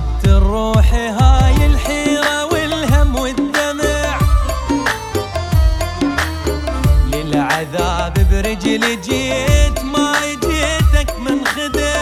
جبت الروح هاي الحيرة والهم والدمع. للعذاب برجلي جيت ما جيتك من خدم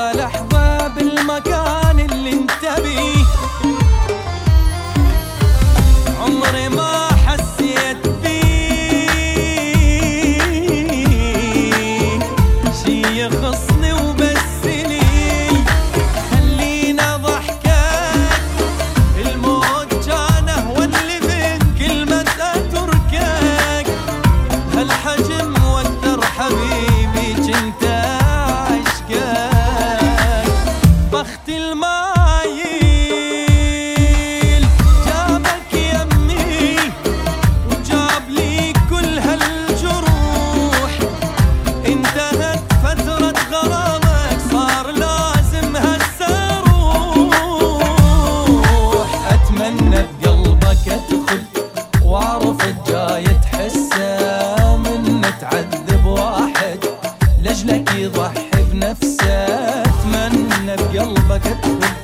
راح تحت المايل. جابك يمي وجاب لي كل هالجروح. انتهت فترة غرامك صار لازم هالسروح. أتمنى بقلبك ادخل وأعرف الجاي تحسه من تعذب واحد. لجلك يضحي بنفسه. قلبك تهب